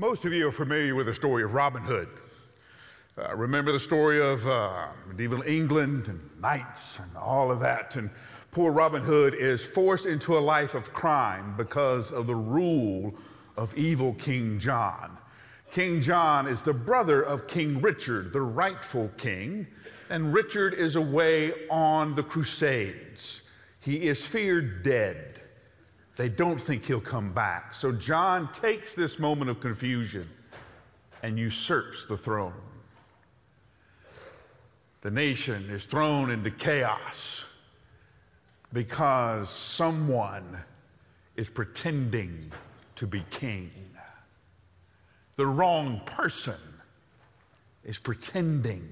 Most of you are familiar with the story of Robin Hood. Uh, remember the story of uh, medieval England and knights and all of that. And poor Robin Hood is forced into a life of crime because of the rule of evil King John. King John is the brother of King Richard, the rightful king, and Richard is away on the Crusades. He is feared dead. They don't think he'll come back. So John takes this moment of confusion and usurps the throne. The nation is thrown into chaos because someone is pretending to be king. The wrong person is pretending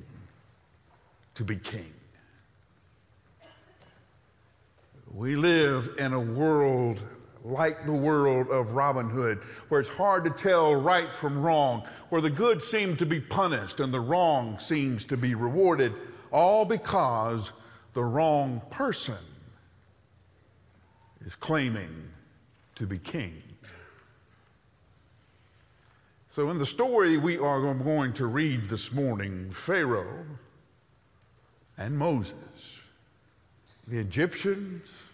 to be king. We live in a world like the world of Robin Hood, where it's hard to tell right from wrong, where the good seem to be punished and the wrong seems to be rewarded, all because the wrong person is claiming to be king. So, in the story we are going to read this morning, Pharaoh and Moses, the Egyptians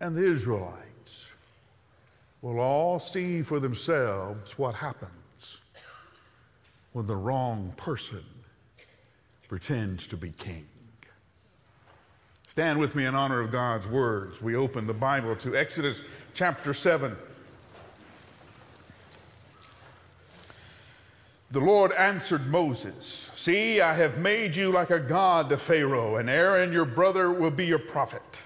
and the Israelites will all see for themselves what happens when the wrong person pretends to be king. Stand with me in honor of God's words. We open the Bible to Exodus chapter 7. The Lord answered Moses, See, I have made you like a god to Pharaoh, and Aaron your brother will be your prophet.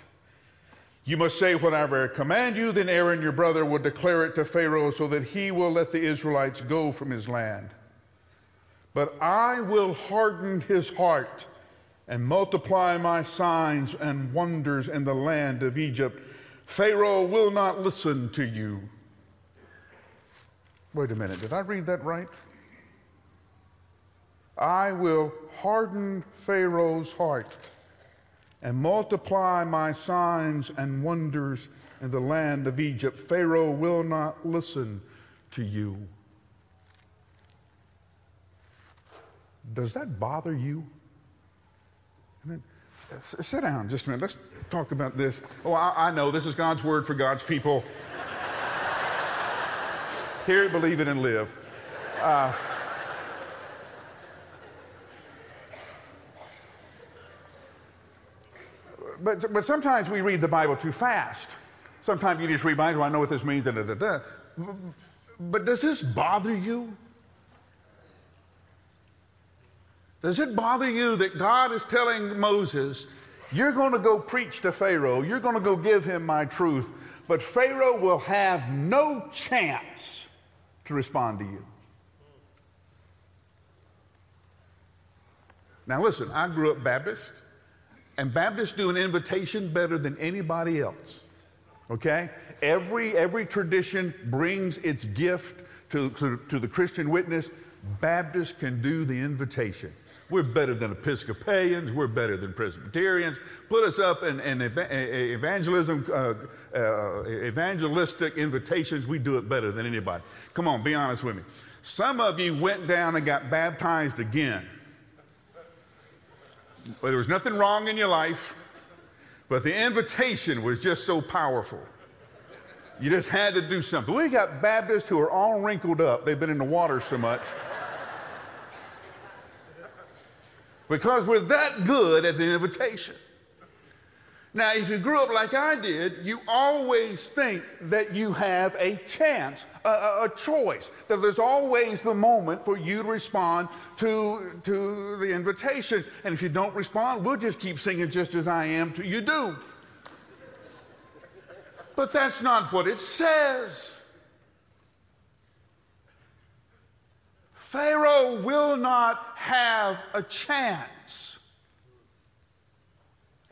You must say whatever I command you, then Aaron your brother will declare it to Pharaoh so that he will let the Israelites go from his land. But I will harden his heart and multiply my signs and wonders in the land of Egypt. Pharaoh will not listen to you. Wait a minute, did I read that right? I will harden Pharaoh's heart and multiply my signs and wonders in the land of Egypt. Pharaoh will not listen to you. Does that bother you? I mean, sit down just a minute. Let's talk about this. Oh, I, I know this is God's word for God's people. Hear it, believe it, and live. Uh, but, but sometimes we read the Bible too fast. Sometimes you just read Bible, I know what this means, da, da, da, da. But does this bother you? Does it bother you that God is telling Moses, you're going to go preach to Pharaoh, you're going to go give him my truth, but Pharaoh will have no chance to respond to you? Now, listen, I grew up Baptist. And Baptists do an invitation better than anybody else. Okay? Every, every tradition brings its gift to, to, to the Christian witness. Baptists can do the invitation. We're better than Episcopalians. We're better than Presbyterians. Put us up in, in evangelism, uh, uh, evangelistic invitations. We do it better than anybody. Come on, be honest with me. Some of you went down and got baptized again. Well, there was nothing wrong in your life, but the invitation was just so powerful. You just had to do something. We got Baptists who are all wrinkled up. They've been in the water so much. Because we're that good at the invitation. Now, if you grew up like I did, you always think that you have a chance, a, a, choice, that there's always the moment for you to respond to, to the invitation. And if you don't respond, we'll just keep singing just as I am till you do. But that's not what it says. Pharaoh will not have a chance.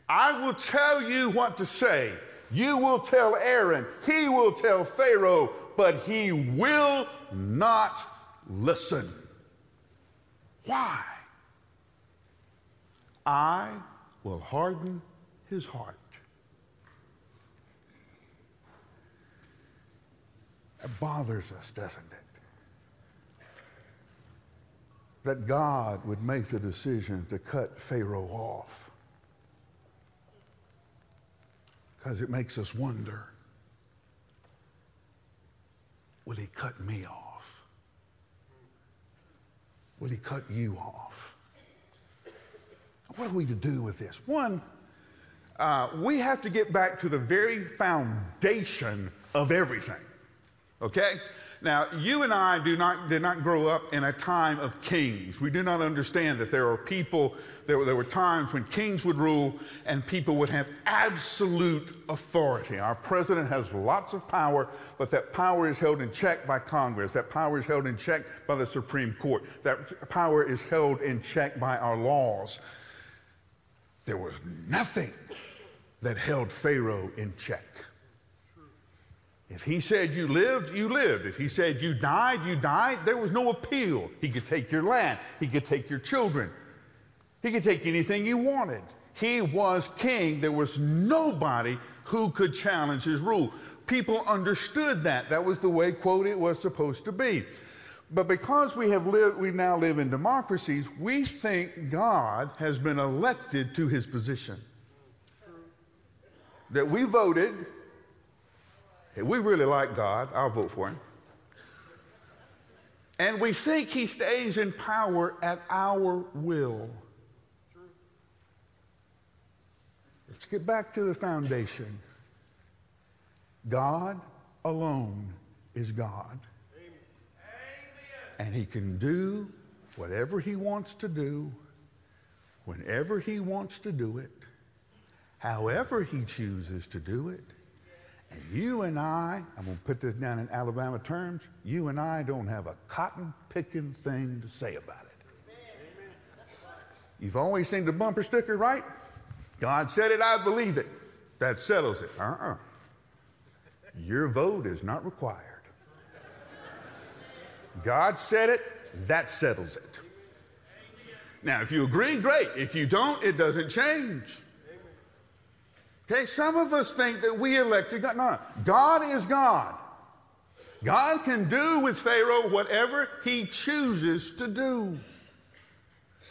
I will tell you what to say. You will tell Aaron. He will tell Pharaoh, but he will not listen. Why? I will harden his heart. It bothers us, doesn't it? that God would make the decision to cut Pharaoh off. Because it makes us wonder will he cut me off? Will he cut you off? What are we to do with this? One, uh, we have to get back to the very foundation of everything. Okay? Now, you and I do not, did not grow up in a time of kings. We do not understand that there are people, there, there were times when kings would rule and people would have absolute authority. Our president has lots of power, but that power is held in check by Congress. That power is held in check by the Supreme Court. That power is held in check by our laws. There was nothing that held Pharaoh in check. If he said you lived, you lived. If he said you died, you died. There was no appeal. He could take your land, he could take your children, he could take anything he wanted. He was king. There was nobody who could challenge his rule. People understood that. That was the way, quote, it was supposed to be. But because we have lived, we now live in democracies, we think God has been elected to his position. That we voted if we really like God, I'll vote for him. And we think he stays in power at our will. Let's get back to the foundation. God alone is God. And he can do whatever he wants to do, whenever he wants to do it, however he chooses to do it. And you and I, I'm going to put this down in Alabama terms, you and I don't have a cotton picking thing to say about it. You've always seen the bumper sticker, right? God said it, I believe it. That settles it. Uh uh-uh. uh Your vote is not required. God said it, that settles it. Now, if you agree, great. If you don't, it doesn't change. Okay, some of us think that we elected God. No, God is God. God can do with Pharaoh whatever he chooses to do.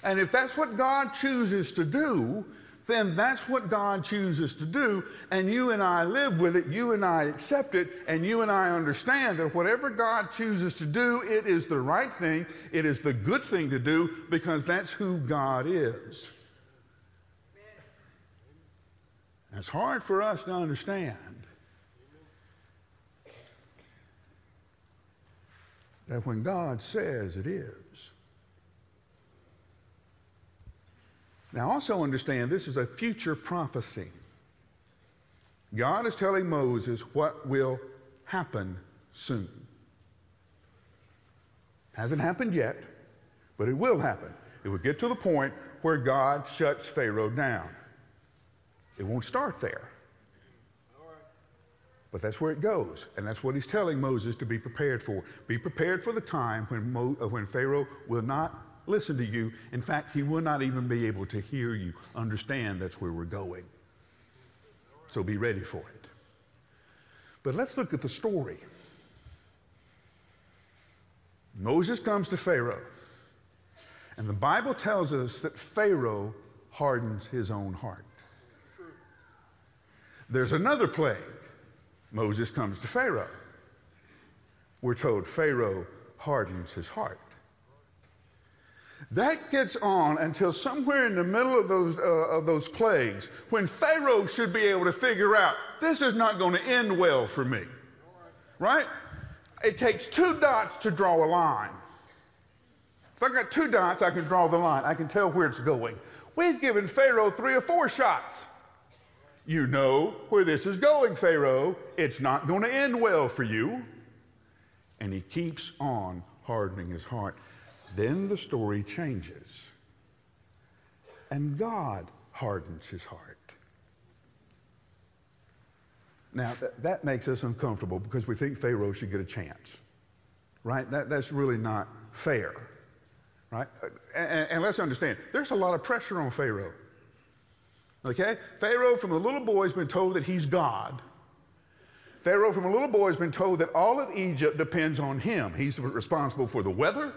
And if that's what God chooses to do, then that's what God chooses to do, and you and I live with it, you and I accept it, and you and I understand that whatever God chooses to do, it is the right thing, it is the good thing to do, because that's who God is. It's hard for us to understand that when God says it is. Now, also understand this is a future prophecy. God is telling Moses what will happen soon. Hasn't happened yet, but it will happen. It will get to the point where God shuts Pharaoh down. It won't start there. But that's where it goes. And that's what he's telling Moses to be prepared for. Be prepared for the time when, Mo, uh, when Pharaoh will not listen to you. In fact, he will not even be able to hear you. Understand that's where we're going. So be ready for it. But let's look at the story. Moses comes to Pharaoh. And the Bible tells us that Pharaoh hardens his own heart. There's another plague. Moses comes to Pharaoh. We're told Pharaoh hardens his heart. That gets on until somewhere in the middle of those, uh, of those plagues, when Pharaoh should be able to figure out this is not going to end well for me. Right? It takes two dots to draw a line. If I got two dots, I can draw the line. I can tell where it's going. We've given Pharaoh three or four shots. You know where this is going, Pharaoh. It's not going to end well for you. And he keeps on hardening his heart. Then the story changes. And God hardens his heart. Now, th- that makes us uncomfortable because we think Pharaoh should get a chance, right? That, that's really not fair, right? And, and let's understand there's a lot of pressure on Pharaoh. Okay? Pharaoh, from a little boy, has been told that he's God. Pharaoh, from a little boy, has been told that all of Egypt depends on him. He's responsible for the weather,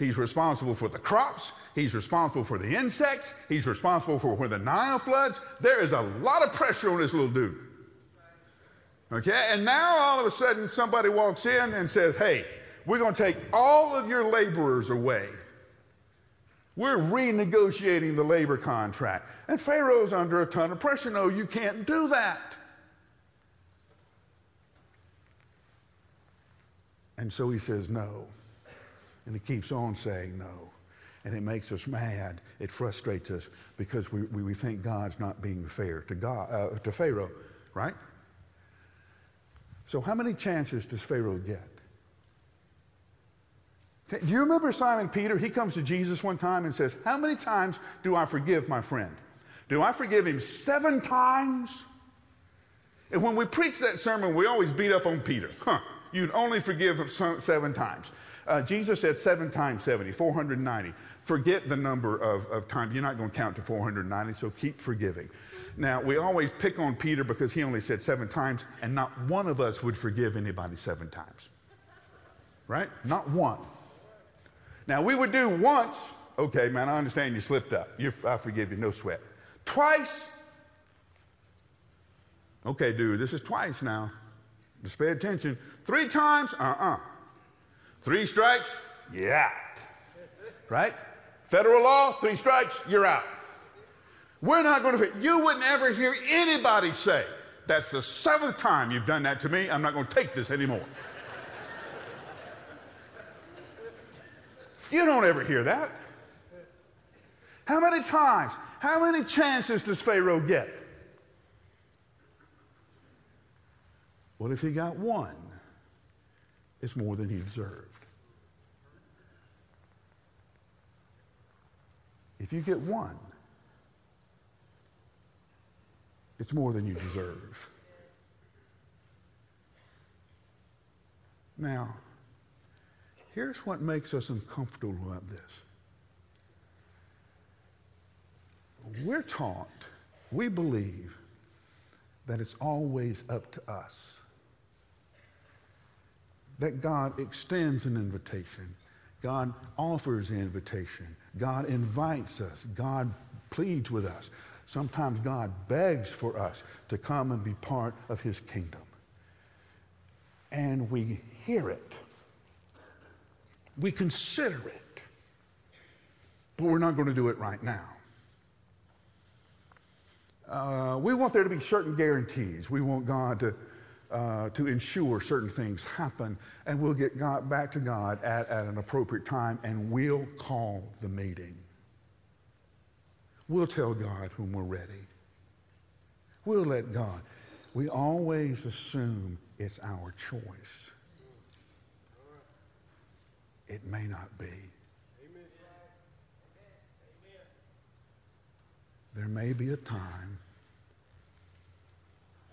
He's responsible for the crops. He's responsible for the insects. He's responsible for when the Nile floods. There is a lot of pressure on this little dude. Okay? And now all of a sudden somebody walks in and says, hey, we're going to take all of your laborers away. We're renegotiating the labor contract. And Pharaoh's under a ton of pressure. No, you can't do that. And so he says no. And he keeps on saying no. And it makes us mad. It frustrates us because we, we, we think God's not being fair to, God, uh, to Pharaoh, right? So, how many chances does Pharaoh get? Do you remember Simon Peter? He comes to Jesus one time and says, How many times do I forgive my friend? Do I forgive him seven times? And when we preach that sermon, we always beat up on Peter. Huh, you'd only forgive him seven times. Uh, Jesus said seven times 70, 490. Forget the number of, of times. You're not going to count to 490, so keep forgiving. Now, we always pick on Peter because he only said seven times, and not one of us would forgive anybody seven times. Right? Not one. Now, we would do once, okay, man, I understand you slipped up. You, I forgive you, no sweat. Twice, okay, dude, this is twice now. Just pay attention. Three times, uh uh-uh. uh Three strikes, you're. Right? Federal law, three strikes, you're out. We're not going to, you wouldn't ever hear anybody say, that's the seventh time you've done that to me, I'm not going to take this anymore. You don't ever hear that. How many times, how many chances does Pharaoh get? Well, if he got one, it's more than he deserved. If you get one, it's more than you deserve. Now, Here's what makes us uncomfortable about this. We're taught, we believe, that it's always up to us. That God extends an invitation. God offers an invitation. God invites us. God pleads with us. Sometimes God begs for us to come and be part of his kingdom. And we hear it. We consider it, but we're not going to do it right now. Uh, we want there to be certain guarantees. We want God to, uh, to ensure certain things happen, and we'll get God back to God at, at an appropriate time, and we'll call the meeting. We'll tell God when we're ready. We'll let God. We always assume it's our choice it may not be. There may be a time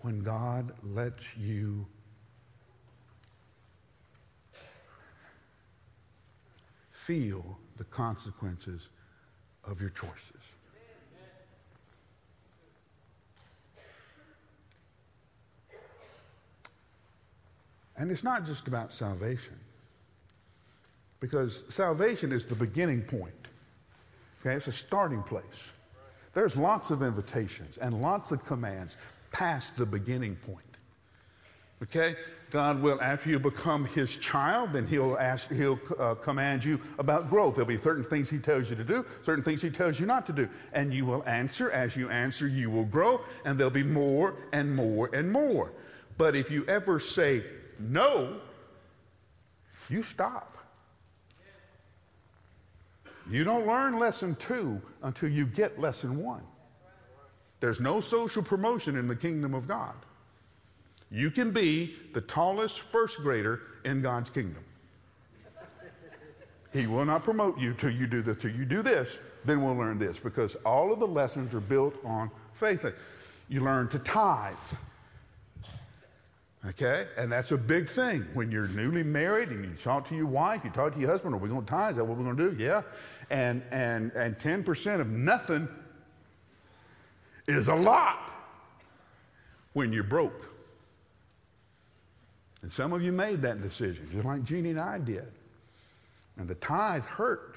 when God lets you feel the consequences of your choices. And it's not just about salvation. Because salvation is the beginning point. Okay, it's a starting place. There's lots of invitations and lots of commands past the beginning point. Okay? God will, after you become his child, then he'll ask, he'll uh, command you about growth. There'll be certain things he tells you to do, certain things he tells you not to do. And you will answer. As you answer, you will grow, and there'll be more and more and more. But if you ever say no, you stop. You don't learn lesson two until you get lesson one. There's no social promotion in the kingdom of God. You can be the tallest first grader in God's kingdom. He will not promote you till you do this. Till you do this, then we'll learn this because all of the lessons are built on faith. You learn to tithe. Okay? And that's a big thing. When you're newly married and you talk to your wife, you talk to your husband, are we going to tithe? Is that what we're going to do? Yeah. And, and, and 10% of nothing is a lot when you're broke. And some of you made that decision, just like Jeannie and I did. And the tithe hurt.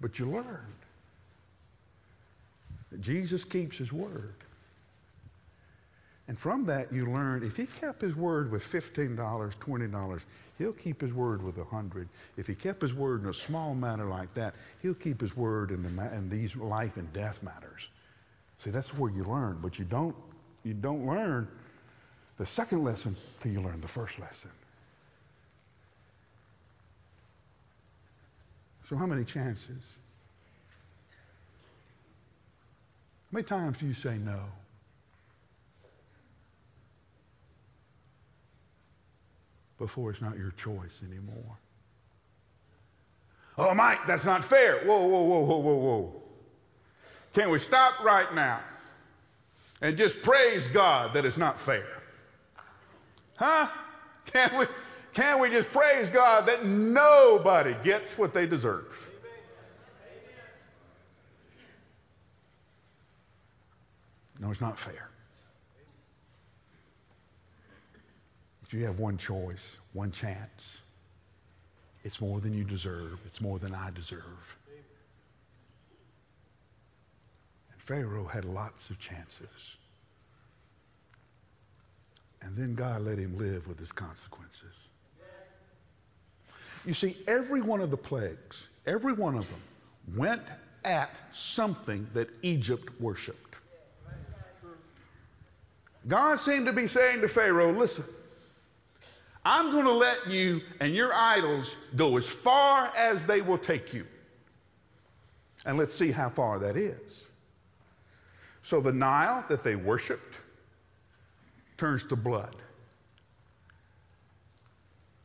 But you learned that Jesus keeps his word. And from that, you learn if he kept his word with $15, $20, he'll keep his word with 100 If he kept his word in a small matter like that, he'll keep his word in, the, in these life and death matters. See, that's where you learn, but you don't, you don't learn the second lesson till you learn the first lesson. So, how many chances? How many times do you say no? Before it's not your choice anymore. Oh, Mike, that's not fair. Whoa, whoa, whoa, whoa, whoa, whoa. Can we stop right now and just praise God that it's not fair? Huh? Can we, can we just praise God that nobody gets what they deserve? No, it's not fair. You have one choice, one chance, it's more than you deserve, it's more than I deserve. And Pharaoh had lots of chances. And then God let him live with his consequences. You see, every one of the plagues, every one of them went at something that Egypt worshiped. God seemed to be saying to Pharaoh, listen, I'm going to let you and your idols go as far as they will take you. And let's see how far that is. So the Nile that they worshiped turns to blood.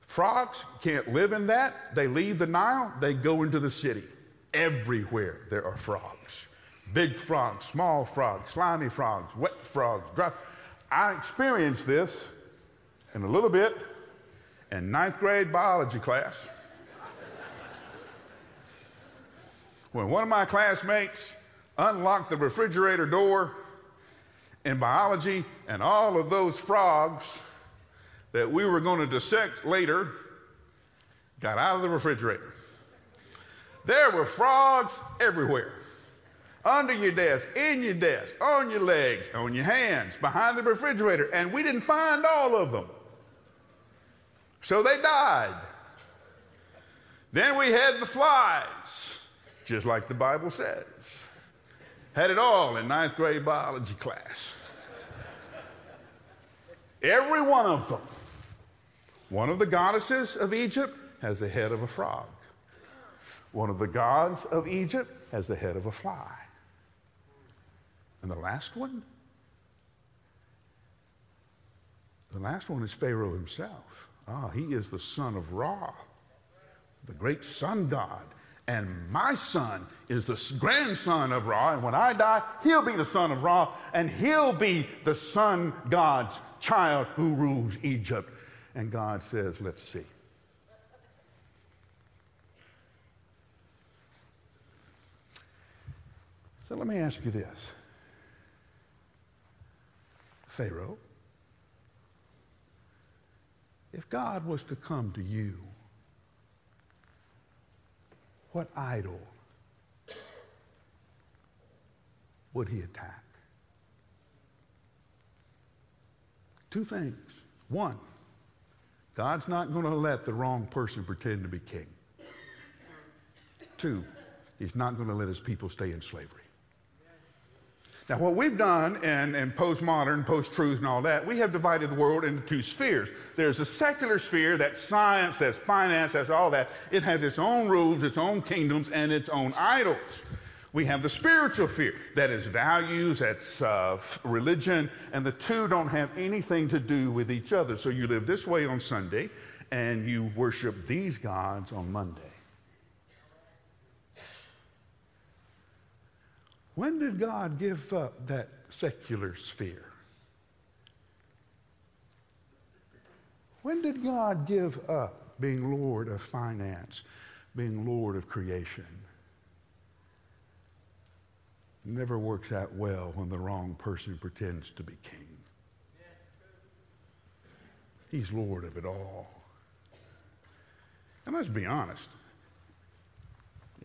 Frogs can't live in that. They leave the Nile, they go into the city. Everywhere there are frogs big frogs, small frogs, slimy frogs, wet frogs, dry. I experienced this in a little bit in ninth grade biology class. when one of my classmates unlocked the refrigerator door in biology, and all of those frogs that we were going to dissect later got out of the refrigerator. There were frogs everywhere under your desk, in your desk, on your legs, on your hands, behind the refrigerator, and we didn't find all of them. So they died. Then we had the flies, just like the Bible says. Had it all in ninth grade biology class. Every one of them. One of the goddesses of Egypt has the head of a frog. One of the gods of Egypt has the head of a fly. And the last one? The last one is Pharaoh himself. Ah, he is the son of Ra, the great sun god. And my son is the grandson of Ra. And when I die, he'll be the son of Ra, and he'll be the sun god's child who rules Egypt. And God says, Let's see. So let me ask you this Pharaoh, if God was to come to you, what idol would he attack? Two things. One, God's not going to let the wrong person pretend to be king. Two, he's not going to let his people stay in slavery. Now, what we've done in, in postmodern, post truth, and all that, we have divided the world into two spheres. There's a secular sphere, that's science, that's finance, that's all that. It has its own rules, its own kingdoms, and its own idols. We have the spiritual sphere, that is values, that's uh, religion, and the two don't have anything to do with each other. So you live this way on Sunday, and you worship these gods on Monday. When did God give up that secular sphere? When did God give up being Lord of finance, being Lord of creation? Never works out well when the wrong person pretends to be king. He's Lord of it all. And let's be honest.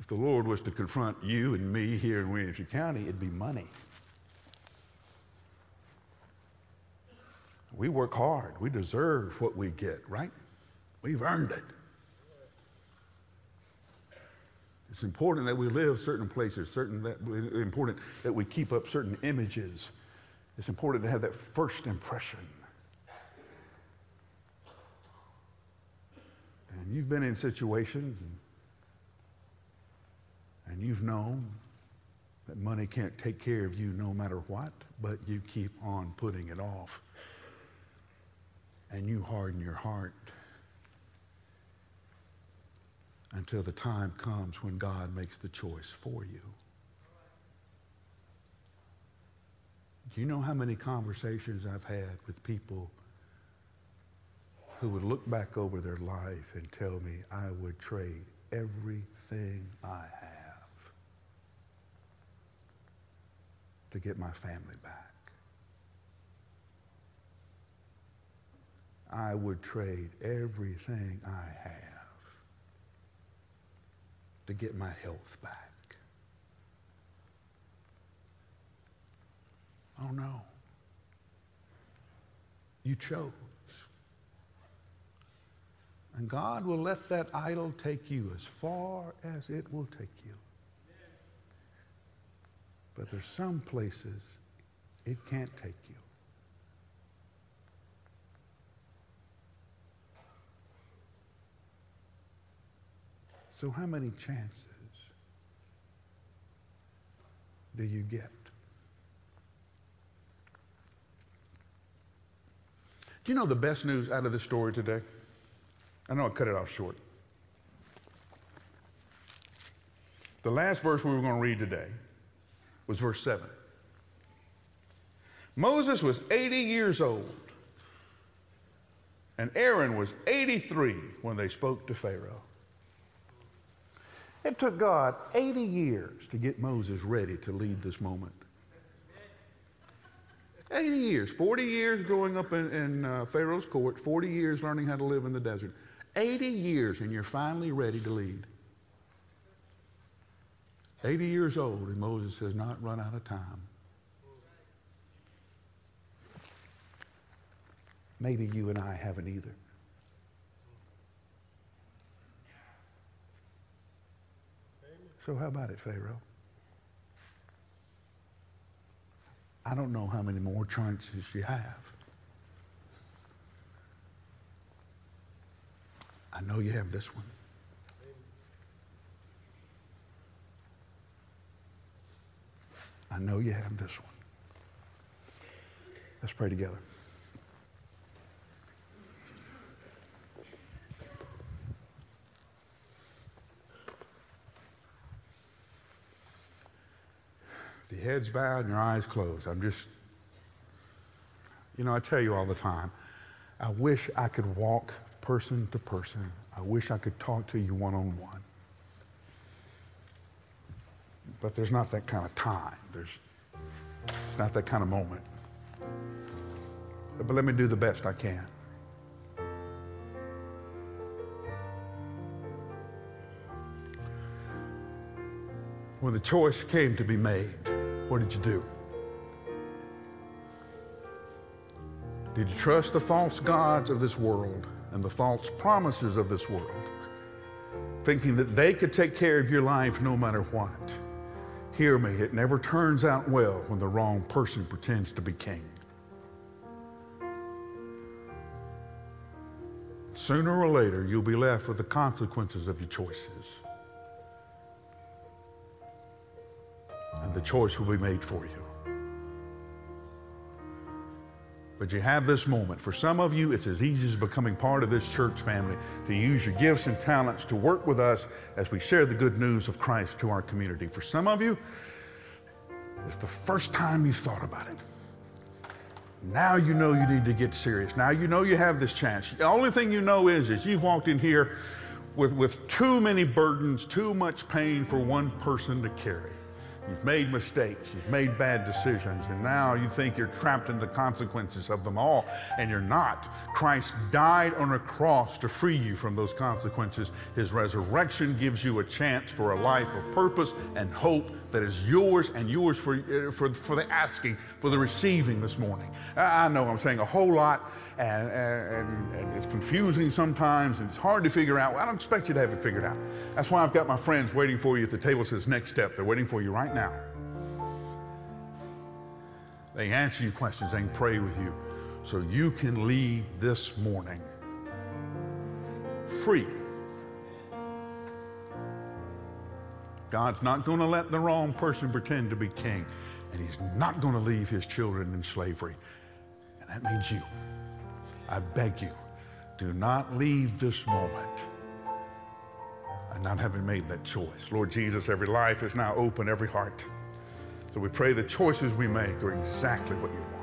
If the Lord was to confront you and me here in Williamson County, it'd be money. We work hard. We deserve what we get, right? We've earned it. It's important that we live certain places, certain that important that we keep up certain images. It's important to have that first impression. And you've been in situations and, and you've known that money can't take care of you no matter what, but you keep on putting it off. And you harden your heart until the time comes when God makes the choice for you. Do you know how many conversations I've had with people who would look back over their life and tell me I would trade everything I have to get my family back? I would trade everything I have to get my health back. Oh no. You chose. And God will let that idol take you as far as it will take you. But there's some places it can't take you. So, how many chances do you get? Do you know the best news out of this story today? I know I cut it off short. The last verse we were going to read today was verse 7. Moses was 80 years old, and Aaron was 83 when they spoke to Pharaoh. It took God 80 years to get Moses ready to lead this moment. 80 years, 40 years growing up in, in uh, Pharaoh's court, 40 years learning how to live in the desert. 80 years, and you're finally ready to lead. 80 years old, and Moses has not run out of time. Maybe you and I haven't either. So, how about it, Pharaoh? I don't know how many more chances you have. I know you have this one. I know you have this one. Let's pray together. the head's bowed and your eyes closed. I'm just, you know, I tell you all the time, I wish I could walk person to person. I wish I could talk to you one on one. But there's not that kind of time. There's, it's not that kind of moment. But let me do the best I can. When the choice came to be made, what did you do? Did you trust the false gods of this world and the false promises of this world, thinking that they could take care of your life no matter what? Hear me, it never turns out well when the wrong person pretends to be king. Sooner or later, you'll be left with the consequences of your choices. and the choice will be made for you. But you have this moment. For some of you, it's as easy as becoming part of this church family to use your gifts and talents to work with us as we share the good news of Christ to our community. For some of you, it's the first time you've thought about it. Now you know you need to get serious. Now you know you have this chance. The only thing you know is, is you've walked in here with, with too many burdens, too much pain for one person to carry. You've made mistakes, you've made bad decisions, and now you think you're trapped in the consequences of them all, and you're not. Christ died on a cross to free you from those consequences. His resurrection gives you a chance for a life of purpose and hope that is yours and yours for, uh, for, for the asking, for the receiving this morning. I know I'm saying a whole lot, and, and, and it's confusing sometimes, and it's hard to figure out. Well, I don't expect you to have it figured out. That's why I've got my friends waiting for you at the table. Says next step. They're waiting for you right now. They answer you questions. They pray with you, so you can leave this morning free. God's not going to let the wrong person pretend to be king, and He's not going to leave His children in slavery. And that means you. I beg you, do not leave this moment and not having made that choice. Lord Jesus, every life is now open, every heart. So we pray the choices we make are exactly what you want.